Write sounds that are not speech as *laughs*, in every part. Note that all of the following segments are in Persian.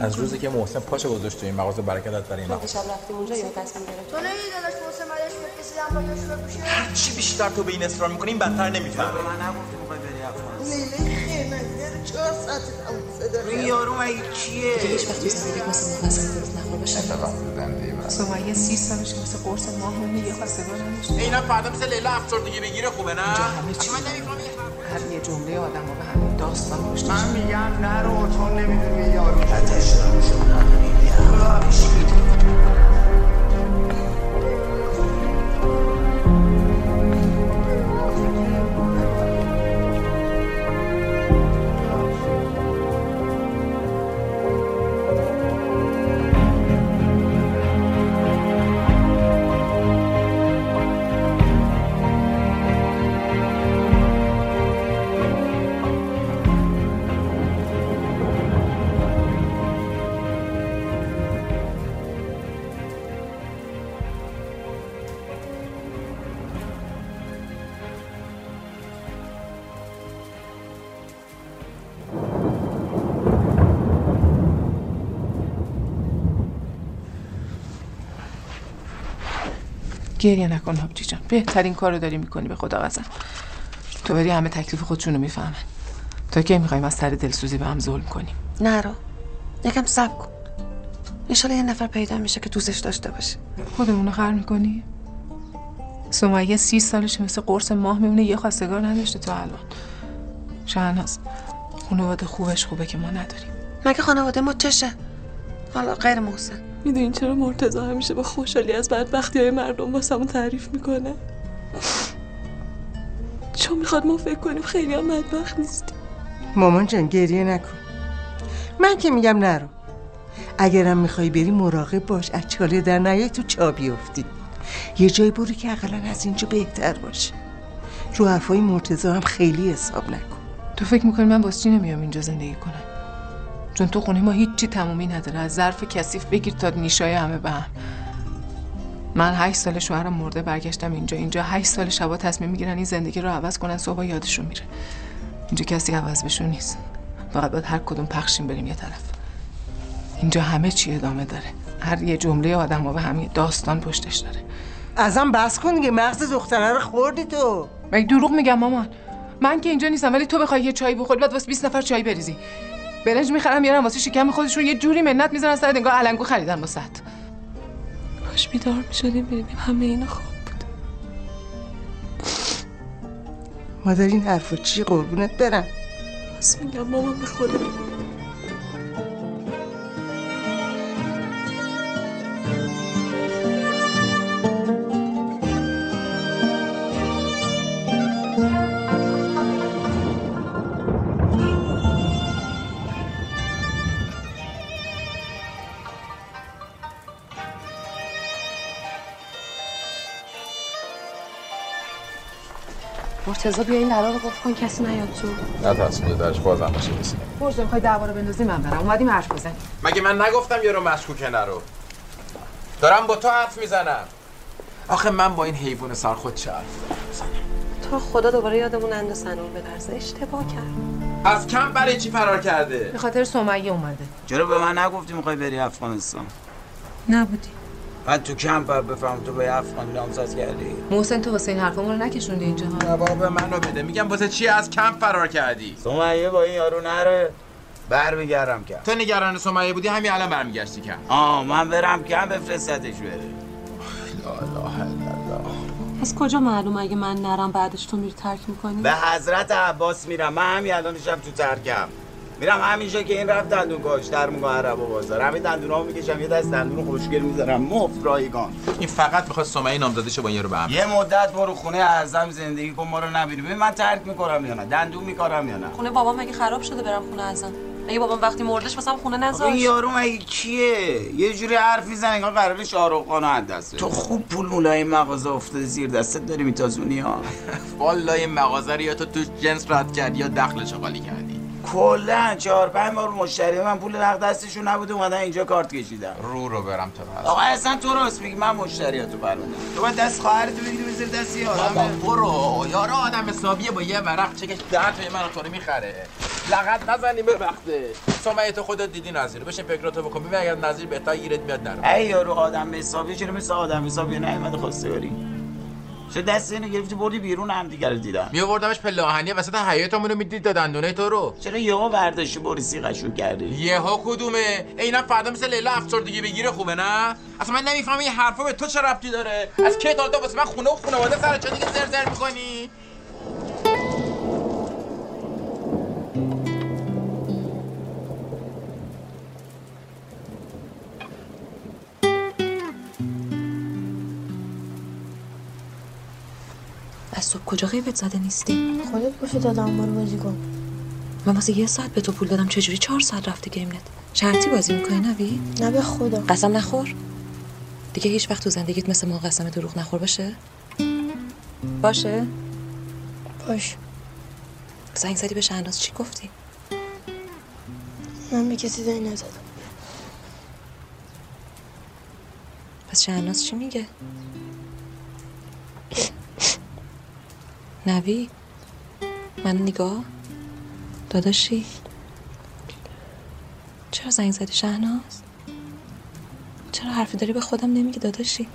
از روزی که محسن پاشو گذاشت تو این مغازه برکتت برای این مغازه. رفتیم اونجا یا تصمیم گرفت تو نمیدی داداش محسن بکشیدم با یوش بپوشه هر چی بیشتر تو به این اصرار می‌کنی این بدتر نمی‌فهمه لیله خیمه چهار ساعت تموم صدا این یارو مگه کیه؟ هیچ وقت تو زندگی واسه مقصد درست نخور بشه سمیه سی سالش مثل قرص ماه خواستگار نداشت اینا فردا مثل لیلا افسردگی بگیره خوبه نه؟ من نمی‌فهمم هر یه جمله آدم به همین داستان پشتش من میگم نرو تو نمی‌دونی یارو گریه نکن حبجی جان. بهترین کار رو داری می‌کنی به خدا قسم تو بری همه تکلیف خودشونو می‌فهمن. تا کی می‌خوایم از سر دلسوزی به هم ظلم کنیم؟ نرو یکم صبر کن. انشالله یه نفر پیدا میشه که دوستش داشته باشه. خودمونو خر می‌کنی؟ سمیه سی سالش مثل قرص ماه میمونه یه خواستگار نداشته تو الان. شهناز خانواده خوبش خوبه که ما نداریم. مگه خانواده ما چشه حالا غیر محسن. می‌دونین چرا مرتضی همیشه با خوشحالی از بدبختی های مردم واسمون تعریف می‌کنه؟ چون می‌خواد ما فکر کنیم خیلی هم بدبخت نیستیم مامان جان گریه نکن. من که میگم نرو. اگرم می‌خوای بری مراقب باش از چاله در نیای تو چا بیفتی. یه جایی برو که اقلا از اینجا بهتر باشه. رو حرفای مرتضی هم خیلی حساب نکن. تو فکر می‌کنی من واسه چی نمیام اینجا زندگی کنم؟ چون تو خونه ما هیچی تمومی نداره. از ظرف کثیف بگیر تا نیشای همه به هم. من هشت سال شوهرم مرده برگشتم اینجا. اینجا هشت سال شبا تصمیم می‌گیرن این زندگی رو عوض کنن صبح یادشون میره. اینجا کسی عوض بشون نیست. فقط باید هر کدوم پخشیم بریم یه طرف. اینجا همه چی ادامه داره. هر یه جمله آدم ها به همین داستان پشتش داره. ازم بس کن دیگه مغز دختره رو خوردی تو. مگه دروغ میگم مامان. من که اینجا نیستم ولی تو بخوای یه چای بخوری بعد واسه 20 نفر چای بریزی. برنج می‌خرم میارم واسه شکم خودشون. یه جوری منت می‌ذارن سر انگار علنگو خریدن واسط کاش بیدار می‌شدیم ببینیم همه اینا خوب بود. مادر این حرفا چی؟ قربونت برم. راست میگم مامان به خدا مرتضی بیا این درا رو قفل کن کسی نیاد تو. نه تصمیم درش بازم باشه کسی برج می‌خوای دعوا رو بندازی من برم. اومدیم حرف بزنیم. مگه من نگفتم یارو مشکوکه نرو دارم با تو حرف می‌زنم. آخه من با این حیوان سر خود چه حرف بزنم تو خدا دوباره یادمون اند سنور بدرزه اشتباه کرد. از کم برای چی فرار کرده؟ به خاطر سمیه اومده. چرا به من نگفتی می‌خوای بری افغانستان؟ نبودی. بعد تو کمپ بفهم تو به افغانی نامزد کردی؟ محسن تو واسه این حرفا رو نکشوندی اینجا ها. جواب منو بده. میگم واسه چی از کم فرار کردی؟ سمیه با این یارو نره. برمیگردم کرد تو نگران سمیه بودی همین الان برمیگشتی کم آه من برم کم بفرستتش بره. لا اله الا الله از کجا معلوم اگه من نرم بعدش تو میری ترک می‌کنی؟ به حضرت عباس میرم. من همین الان شب تو ترکم. میرم همیشه که این رفت دندون کاش در موقع عرب و بازار. همین دندون ها می‌کشم یه دست دندون خوشگل می‌ذارم. مفت رایگان. این فقط می‌خواد سمیه نامزدش با این رو به هم یه مدت برو خونه اعظم زندگی کن ما رو نبینی. ببین من ترک می‌کنم یا نه؟ دندون میکارم یا نه؟ خونه بابام مگه خراب شده برم خونه ازم مگه بابام وقتی مردش واسم خونه آخه این نذاشت یارو مگه کیه؟ یه جوری حرف می‌زنه انگار قراره شاهرخ خانو از دست تو خوب پول مولای مغازه افتاده زیر دستت داری میتازونی ها؟ *laughs* این مغازه رو یا تو تو جنس رد کردی یا دخلش خالی کردی. کلا چهار پنج بار مشتری من پول نقد دستشون نبوده اومدن اینجا کارت کشیدن. رو رو برم تو بس آقا اصلا تو راست میگی من مشتریاتو پروندم تو باید دست خواهرتو بگیری بزیر دست یه آدمه برو یارو آدم حسابیه با یه ورق چکش ده توی من تو رو می‌خره. لغت نزنی به وقته سمیه تو خودت دیدی نظیر. بشین فکراتو بکن. ببین اگر نظیر بهتر گیرت میاد نرو. ای یارو آدم حسابی چرا مثل آدم حسابی نیومده خواستگاری؟ چه دست اینو گرفتی بردی بیرون هم دیگه رو دیدم. می آوردمش پله آهنی وسط حیاطمون رو می‌دید دندونه تو رو. چرا یهو برداشتی بری سیغشو کردی؟ یهو کدومه؟ اینا فردا مثل لیلا افسردگی بگیره خوبه نه؟ اصلا من نمی‌فهمم این حرفا به تو چه ربطی داره؟ از کی تا واسه من خونه و خانواده سر چه دیگه زر زر می‌کنی؟ از صبح کجا غیبت زده نیستی؟ خودت گفتی دادم برو بازی کن. من واسه یه ساعت به تو پول دادم چجوری چهار ساعت رفته گیم نت شرطی بازی می‌کنی نوی نه به خدا. قسم نخور. دیگه هیچ وقت تو زندگیت مثل ما قسم دروغ نخور باشه؟ باشه؟ باش. زنگ زدی به شهناز چی گفتی؟ من به کسی زنگ نزدم. پس شهناز چی میگه؟ نوی من نگاه داداشی؟ چرا زنگ زدی شهناز؟ چرا حرفی داری به خودم نمیگی داداشی؟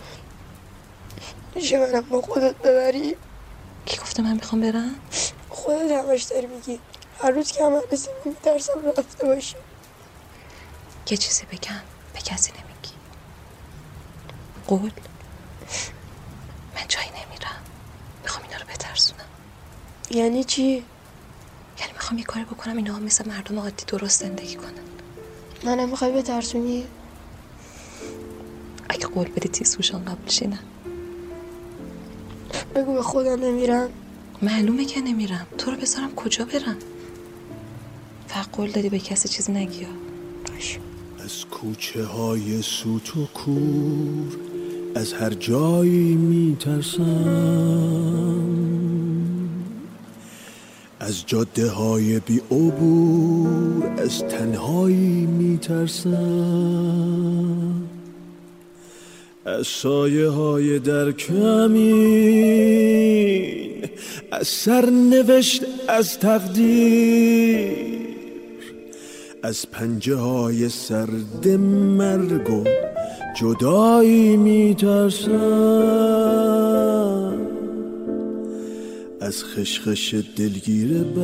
میشه منم با خودت ببری؟ کی گفته من می‌خوام برم؟ خودت همش داری میگی. هر روز که هم رسیم میترسم رفته باشی. یه چیزی بگم به کسی نمیگی. قول من جایی نمیرم می‌خوام اینا رو بترسونم یعنی چی؟ یعنی می‌خوام یه کاری بکنم اینا مثل مردم عادی درست زندگی کنن. منم می‌خوای بترسونی اگه قول بدی تیزهوشان قبلشی نه. بگو به خودم نمیرم. معلومه که نمیرم. تو رو بذارم کجا برم؟ فقط قول دادی به کسی چیزی نگی. ها. باش از کوچه های سوت و کور از هر جایی میترسم. از جاده های بی عبور از تنهایی میترسم. از سایه های در کمین از سرنوشت از تقدیر از پنجه های سرد مرگ و جدایی میترسم. از خشخش دلگیر برگ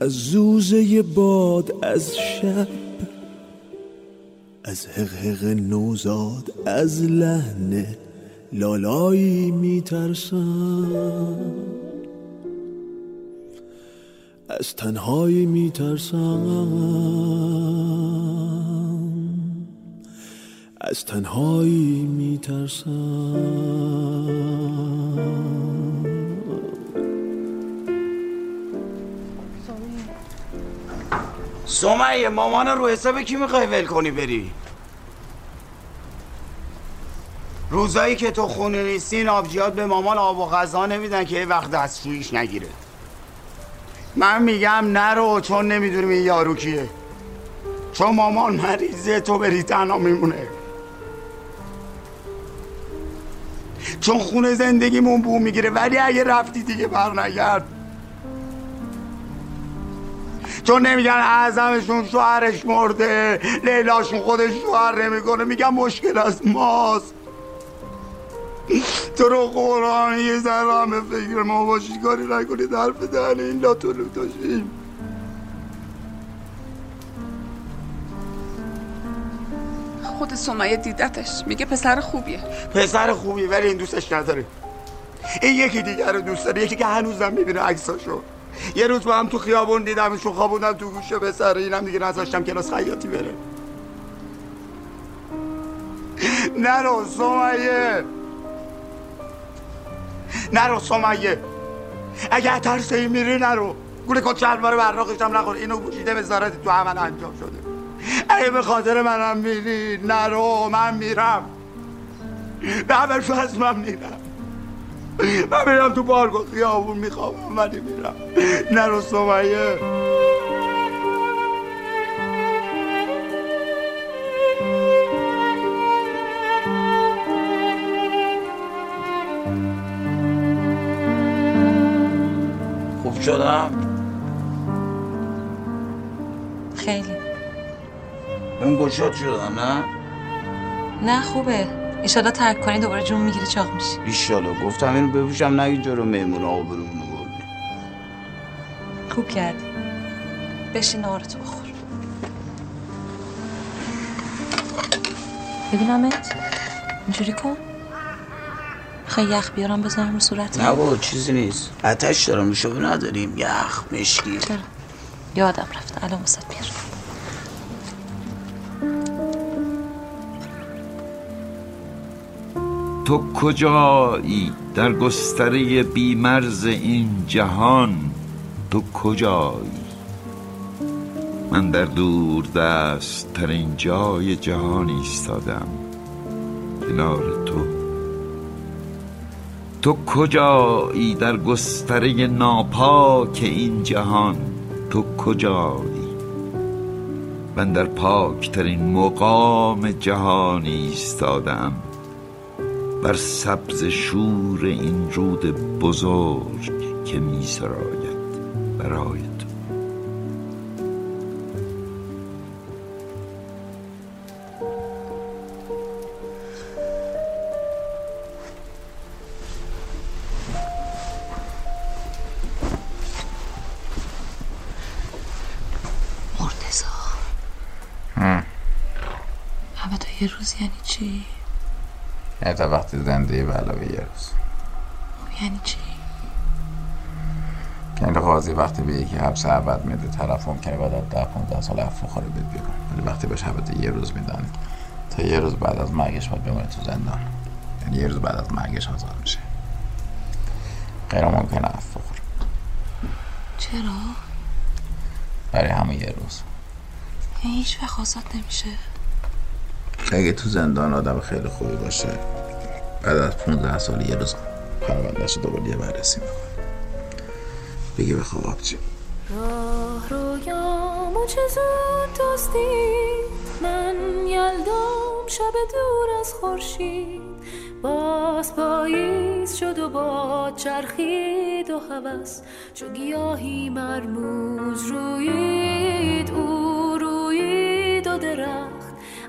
از زوزه باد از شب از حقحق نوزاد از لحن لالایی میترسم. از تنهایی میترسم. از تنهایی میترسم. سمیه مامان رو حساب کی می‌خوای ول کنی بری؟ روزایی که تو خونه نیستی آبجیات به مامان آب و غذا نمیدن که یه وقت دستشویش نگیره. من میگم نرو چون نمی‌دونیم این یارو کیه. چون مامان مریضه تو بری تنها میمونه. چون خونه زندگیمون بو می‌گیره. ولی اگه رفتی دیگه بر نگرد. چون نمیگن اعظمشون شوهرش مرده لیلاشون خودش شوهر نمی‌کنه. میگن مشکل از ماست. تو رو قرآن یه ذره همه فکر ما باشی کاری نکنی در بدن این لا طلوع داشتیم خود سمیه دیدتش. میگه پسر خوبیه. پسر خوبی ولی این دوستش نداره. این یکی دیگر رو دوست داره یکی که هنوزم می‌بینه عکساشو. یه روز با هم تو خیابون دیدمشون خوابوندم تو گوشه پسر اینم دیگه نذاشتم کلاس خیاطی بره. نرو سمیه. نرو سمیه. اگه ترسی میری نرو. گوله کن چند باره براقش هم نخور. اینو گوشیده وزارت تو عمل انجام شده. اگه به خاطر منم میری نرو من میرم. به عمل فصل من میرم. من میرم تو پارک و خیابون می‌خوام ولی میرم. نرو سمیه. خوب شدم؟ خیلی. اون گشاد شدم نه؟ نه خوبه. ایشالا ترک کنی دوباره جون می‌گیری چاق میشی. ایشالا گفتم اینو بپوشم نگی جلو مهمون آبرومونو بردی خوب کردی بشین نهارتو بخور. ببینمت اینجوری کن. می‌خوای یخ بیارم بذارم رو صورت. نه بابا چیزی نیست. آتش دارم نوشابه نداریم. یخ مشکی. چرا؟ یادم رفت. الان واسه بیارم. تو کجایی در گستره بیمرز این جهان؟ تو کجایی؟ من در دور دست ترین جای جهان ایستادم کنار تو. تو کجایی در گستره ناپاک این جهان؟ تو کجایی؟ من در پاکترین مقام جهان ایستادم بر سبز شور این رود بزرگ که می سراید برای تو. مرتزا اما تا یه روز یعنی چی؟ یعنی تا وقتی زنده به علاوه یه روز یعنی چی؟ که این قاضی وقتی به یکی حبس ابد میده طرف ممکنه بعد از ده 15 سال عفو خوره بد بیرون ولی وقتی بهش حبس یه روز میدن تا یه روز بعد از مرگش باید بمونه تو زندان یعنی یه روز بعد از مرگش آزاد میشه غیر ممکنه عفو خوره چرا؟ برای همون یه روز یعنی هیچ وقت آزاد نمیشه. اگه تو زندان آدم خیلی خوبی باشه بعد از 15 سال یه روز پروندهش رو دوباره یه بررسی می‌کنه. بگی بخواب آبجی راه رویامو چه زود دزدید من یلدام شب دور از خورشید. باز پاییز شد و باد چرخید و هوس. چو گیاهی مرموز رویید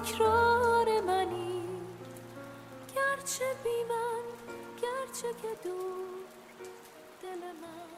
تکرار منی. گرچه بی من گرچه که دور دل من.